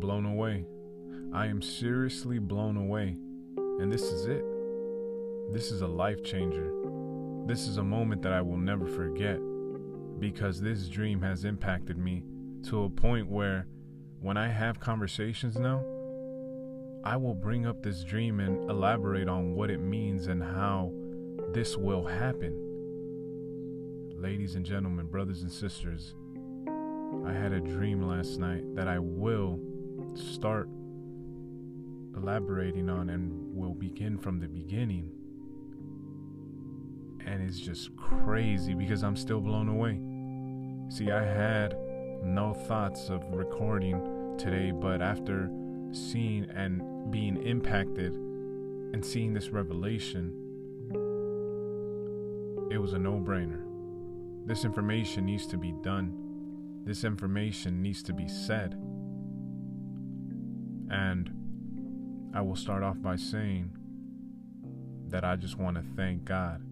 blown away. I am seriously blown away. And this is it. This is a life changer. This is a moment that I will never forget because this dream has impacted me to a point where when I have conversations now, I will bring up this dream and elaborate on what it means and how this will happen. Ladies and gentlemen, brothers and sisters, I had a dream last night that I will start elaborating on and we'll begin from the beginning. And it's just crazy because I'm still blown away. See, I had no thoughts of recording today, but after seeing and being impacted and seeing this revelation, it was a no brainer. This information needs to be done. This information needs to be said. And I will start off by saying that I just want to thank God.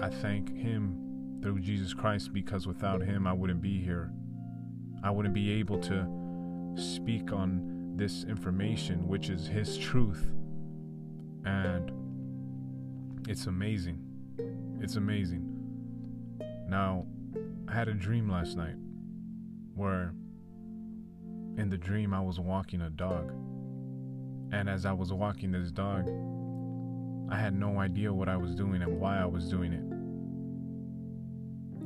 I thank Him through Jesus Christ because without Him, I wouldn't be here. I wouldn't be able to speak on this information, which is His truth. And it's amazing. It's amazing. Now, I had a dream last night where in the dream I was walking a dog. And as I was walking this dog, I had no idea what I was doing and why I was doing it.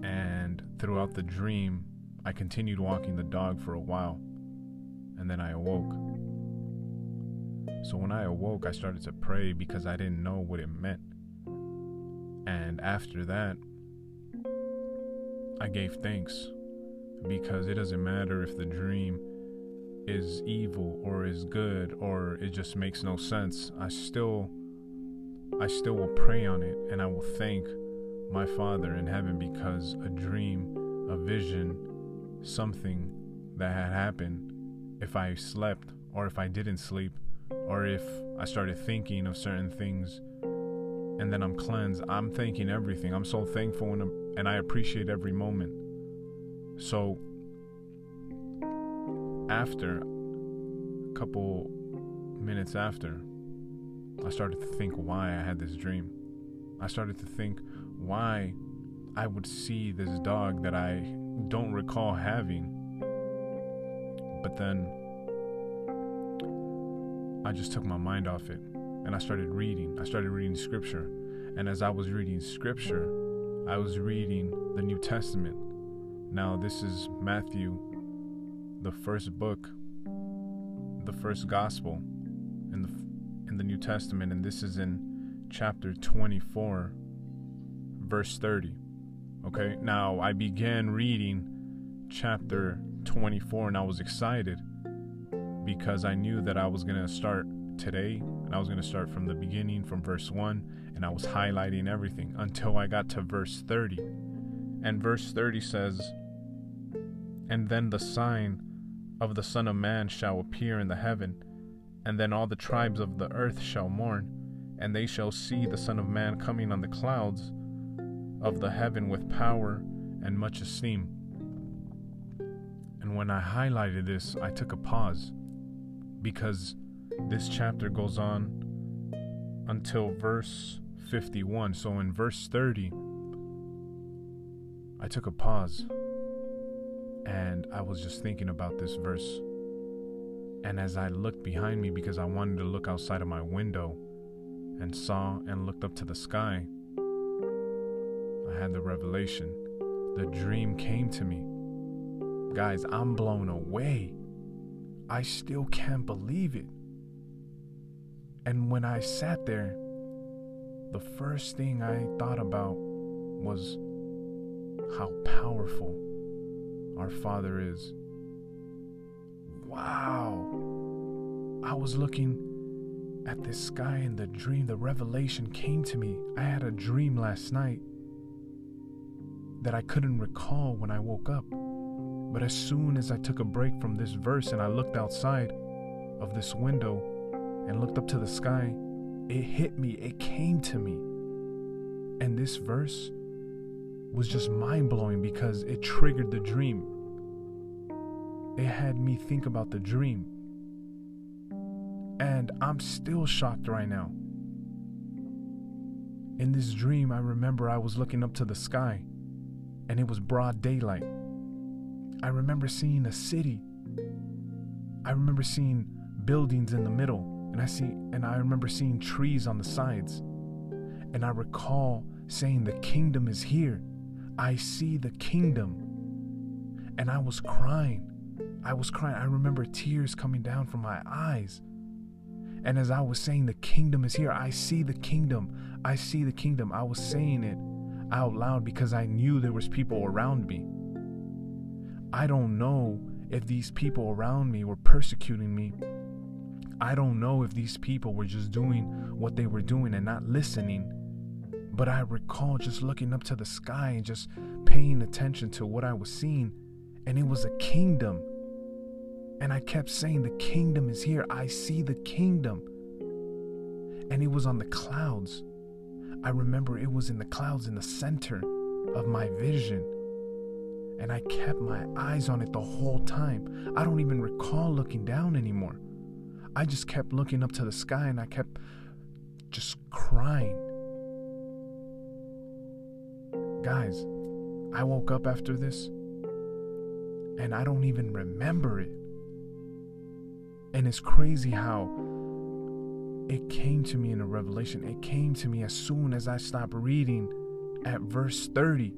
And throughout the dream, I continued walking the dog for a while. And then I awoke. So when I awoke, I started to pray because I didn't know what it meant. And after that, I gave thanks because it doesn't matter if the dream is evil or is good or it just makes no sense. I still I still will pray on it and I will thank my Father in heaven because a dream, a vision, something that had happened if I slept or if I didn't sleep or if I started thinking of certain things and then I'm cleansed. I'm thanking everything. I'm so thankful and, and I appreciate every moment. So after a couple minutes after, I started to think why I had this dream. I started to think why I would see this dog that I don't recall having. But then I just took my mind off it and I started reading. I started reading scripture. And as I was reading scripture, I was reading the New Testament. Now, this is Matthew the first book, the first gospel in the in the New Testament, and this is in chapter 24, verse 30. Okay, now I began reading chapter 24 and I was excited because I knew that I was going to start today and I was going to start from the beginning, from verse 1, and I was highlighting everything until I got to verse 30. And verse 30 says, And then the sign of the Son of Man shall appear in the heaven, and then all the tribes of the earth shall mourn, and they shall see the Son of Man coming on the clouds of the heaven with power and much esteem. And when I highlighted this, I took a pause because this chapter goes on until verse 51. So in verse 30, I took a pause and I was just thinking about this verse. And as I looked behind me because I wanted to look outside of my window and saw and looked up to the sky, I had the revelation. The dream came to me. Guys, I'm blown away. I still can't believe it. And when I sat there, the first thing I thought about was how powerful our Father is. Wow. I was looking at this sky in the dream. The revelation came to me. I had a dream last night that I couldn't recall when I woke up. But as soon as I took a break from this verse and I looked outside of this window and looked up to the sky, it hit me. It came to me. And this verse was just mind blowing because it triggered the dream. It had me think about the dream And I'm still shocked right now. In this dream, I remember I was looking up to the sky and it was broad daylight. I remember seeing a city. I remember seeing buildings in the middle and I see and I remember seeing trees on the sides. And I recall saying the kingdom is here. I see the kingdom. And I was crying. I was crying. I remember tears coming down from my eyes. And as I was saying, the kingdom is here, I see the kingdom. I see the kingdom. I was saying it out loud because I knew there was people around me. I don't know if these people around me were persecuting me. I don't know if these people were just doing what they were doing and not listening. But I recall just looking up to the sky and just paying attention to what I was seeing, and it was a kingdom. And I kept saying, The kingdom is here. I see the kingdom. And it was on the clouds. I remember it was in the clouds in the center of my vision. And I kept my eyes on it the whole time. I don't even recall looking down anymore. I just kept looking up to the sky and I kept just crying. Guys, I woke up after this and I don't even remember it. And it's crazy how it came to me in a revelation. It came to me as soon as I stopped reading at verse 30.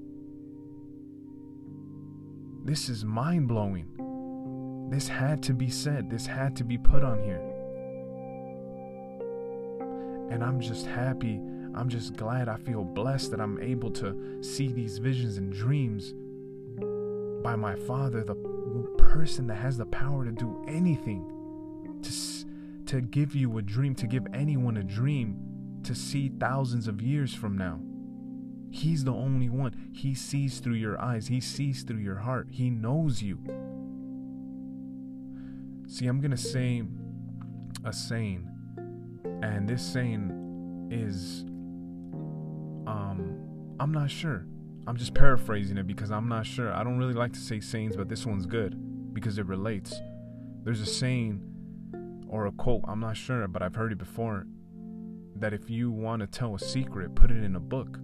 This is mind blowing. This had to be said, this had to be put on here. And I'm just happy. I'm just glad. I feel blessed that I'm able to see these visions and dreams by my Father, the person that has the power to do anything to to give you a dream, to give anyone a dream to see thousands of years from now. He's the only one. He sees through your eyes, He sees through your heart, He knows you. See, I'm going to say a saying, and this saying is um I'm not sure. I'm just paraphrasing it because I'm not sure. I don't really like to say sayings, but this one's good because it relates. There's a saying or a quote, I'm not sure, but I've heard it before, that if you want to tell a secret, put it in a book.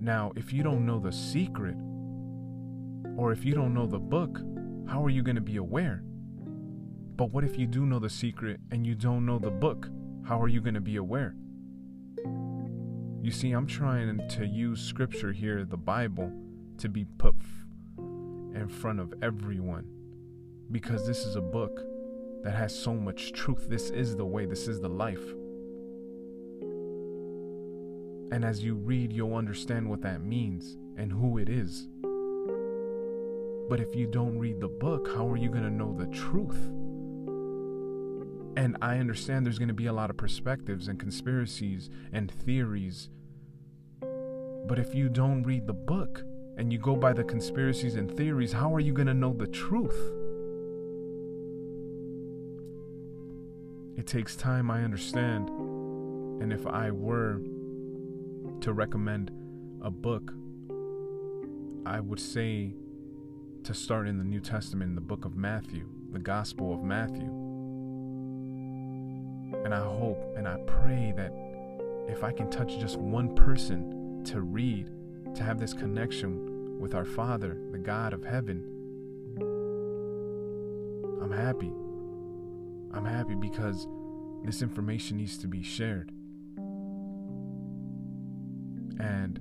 Now, if you don't know the secret, or if you don't know the book, how are you going to be aware? But what if you do know the secret and you don't know the book? How are you going to be aware? You see, I'm trying to use scripture here, the Bible, to be put in front of everyone because this is a book that has so much truth. This is the way, this is the life. And as you read, you'll understand what that means and who it is. But if you don't read the book, how are you going to know the truth? And I understand there's going to be a lot of perspectives and conspiracies and theories. But if you don't read the book and you go by the conspiracies and theories, how are you going to know the truth? It takes time, I understand. And if I were to recommend a book, I would say to start in the New Testament, in the book of Matthew, the Gospel of Matthew. And I hope and I pray that if I can touch just one person to read, to have this connection with our Father, the God of heaven, I'm happy. I'm happy because this information needs to be shared. And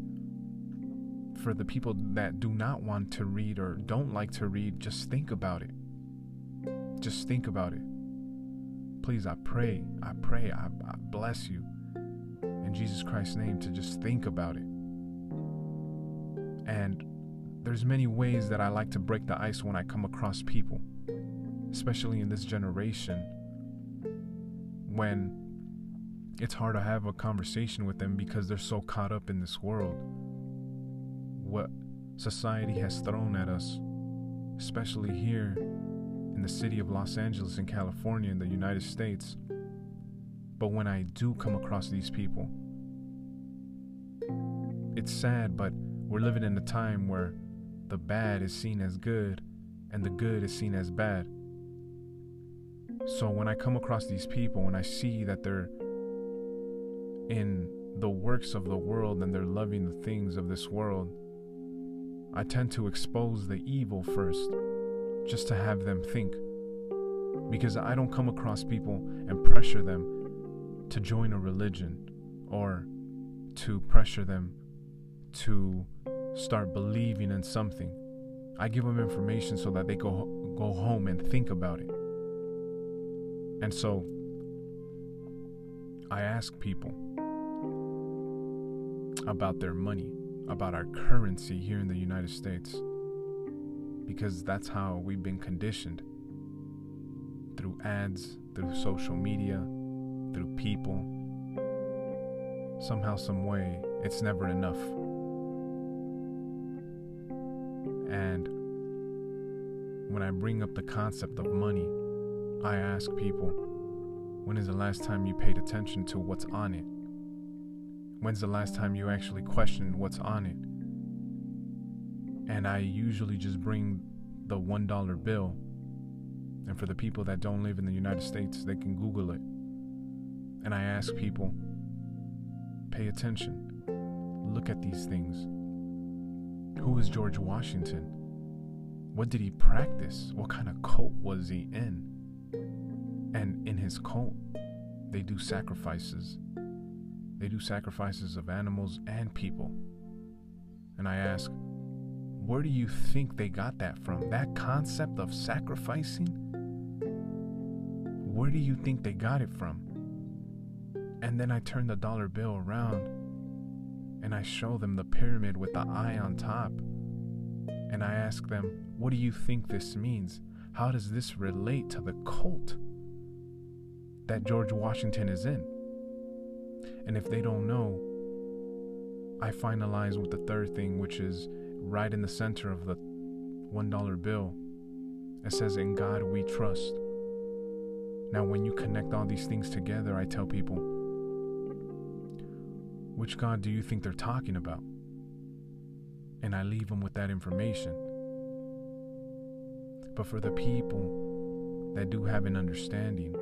for the people that do not want to read or don't like to read, just think about it. Just think about it. Please, I pray, I pray, I, I bless you in Jesus Christ's name to just think about it. And there's many ways that I like to break the ice when I come across people, especially in this generation when it's hard to have a conversation with them because they're so caught up in this world. What society has thrown at us, especially here in the city of Los Angeles in California in the United States. But when I do come across these people, it's sad, but we're living in a time where the bad is seen as good and the good is seen as bad. So when I come across these people and I see that they're in the works of the world and they're loving the things of this world, I tend to expose the evil first, just to have them think. Because I don't come across people and pressure them to join a religion or to pressure them to start believing in something. I give them information so that they go go home and think about it. And so I ask people about their money, about our currency here in the United States. Because that's how we've been conditioned through ads, through social media, through people. Somehow, some way, it's never enough. And when I bring up the concept of money, I ask people, when is the last time you paid attention to what's on it? When's the last time you actually questioned what's on it? And I usually just bring the $1 bill. And for the people that don't live in the United States, they can Google it. And I ask people, pay attention. Look at these things. Who is George Washington? What did he practice? What kind of cult was he in? And in his cult, they do sacrifices they do sacrifices of animals and people. And I ask, where do you think they got that from? That concept of sacrificing? Where do you think they got it from? And then I turn the dollar bill around and I show them the pyramid with the eye on top. And I ask them, what do you think this means? How does this relate to the cult that George Washington is in? And if they don't know, I finalize with the third thing, which is right in the center of the $1 bill. It says, In God we trust. Now, when you connect all these things together, I tell people, which God do you think they're talking about? And I leave them with that information. But for the people that do have an understanding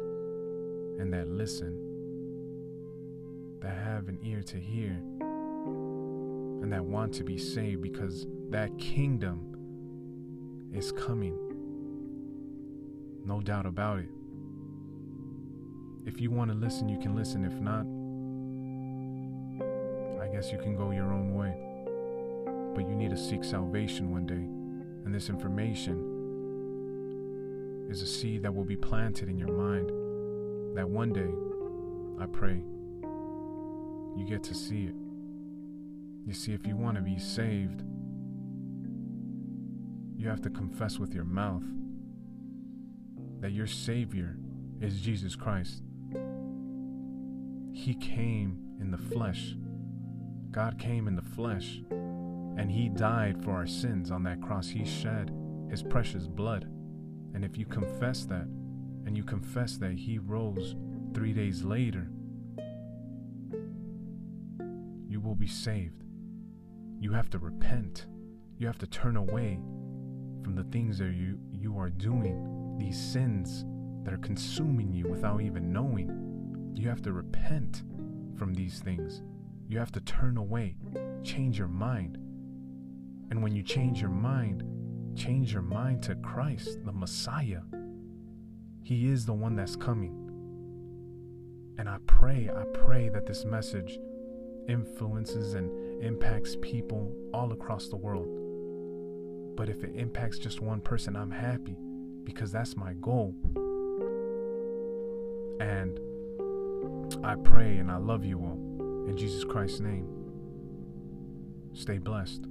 and that listen, that have an ear to hear and that want to be saved because that kingdom is coming. No doubt about it. If you want to listen, you can listen. If not, guess you can go your own way. But you need to seek salvation one day. And this information is a seed that will be planted in your mind that one day, I pray, you get to see it. You see, if you want to be saved, you have to confess with your mouth that your Savior is Jesus Christ. He came in the flesh. God came in the flesh, and He died for our sins on that cross. He shed His precious blood. And if you confess that, and you confess that He rose three days later, you will be saved. You have to repent. You have to turn away from the things that you, you are doing, these sins that are consuming you without even knowing. You have to repent from these things. You have to turn away, change your mind. And when you change your mind, change your mind to Christ, the Messiah. He is the one that's coming. And I pray, I pray that this message influences and impacts people all across the world. But if it impacts just one person, I'm happy because that's my goal. And I pray and I love you all. In Jesus Christ's name, stay blessed.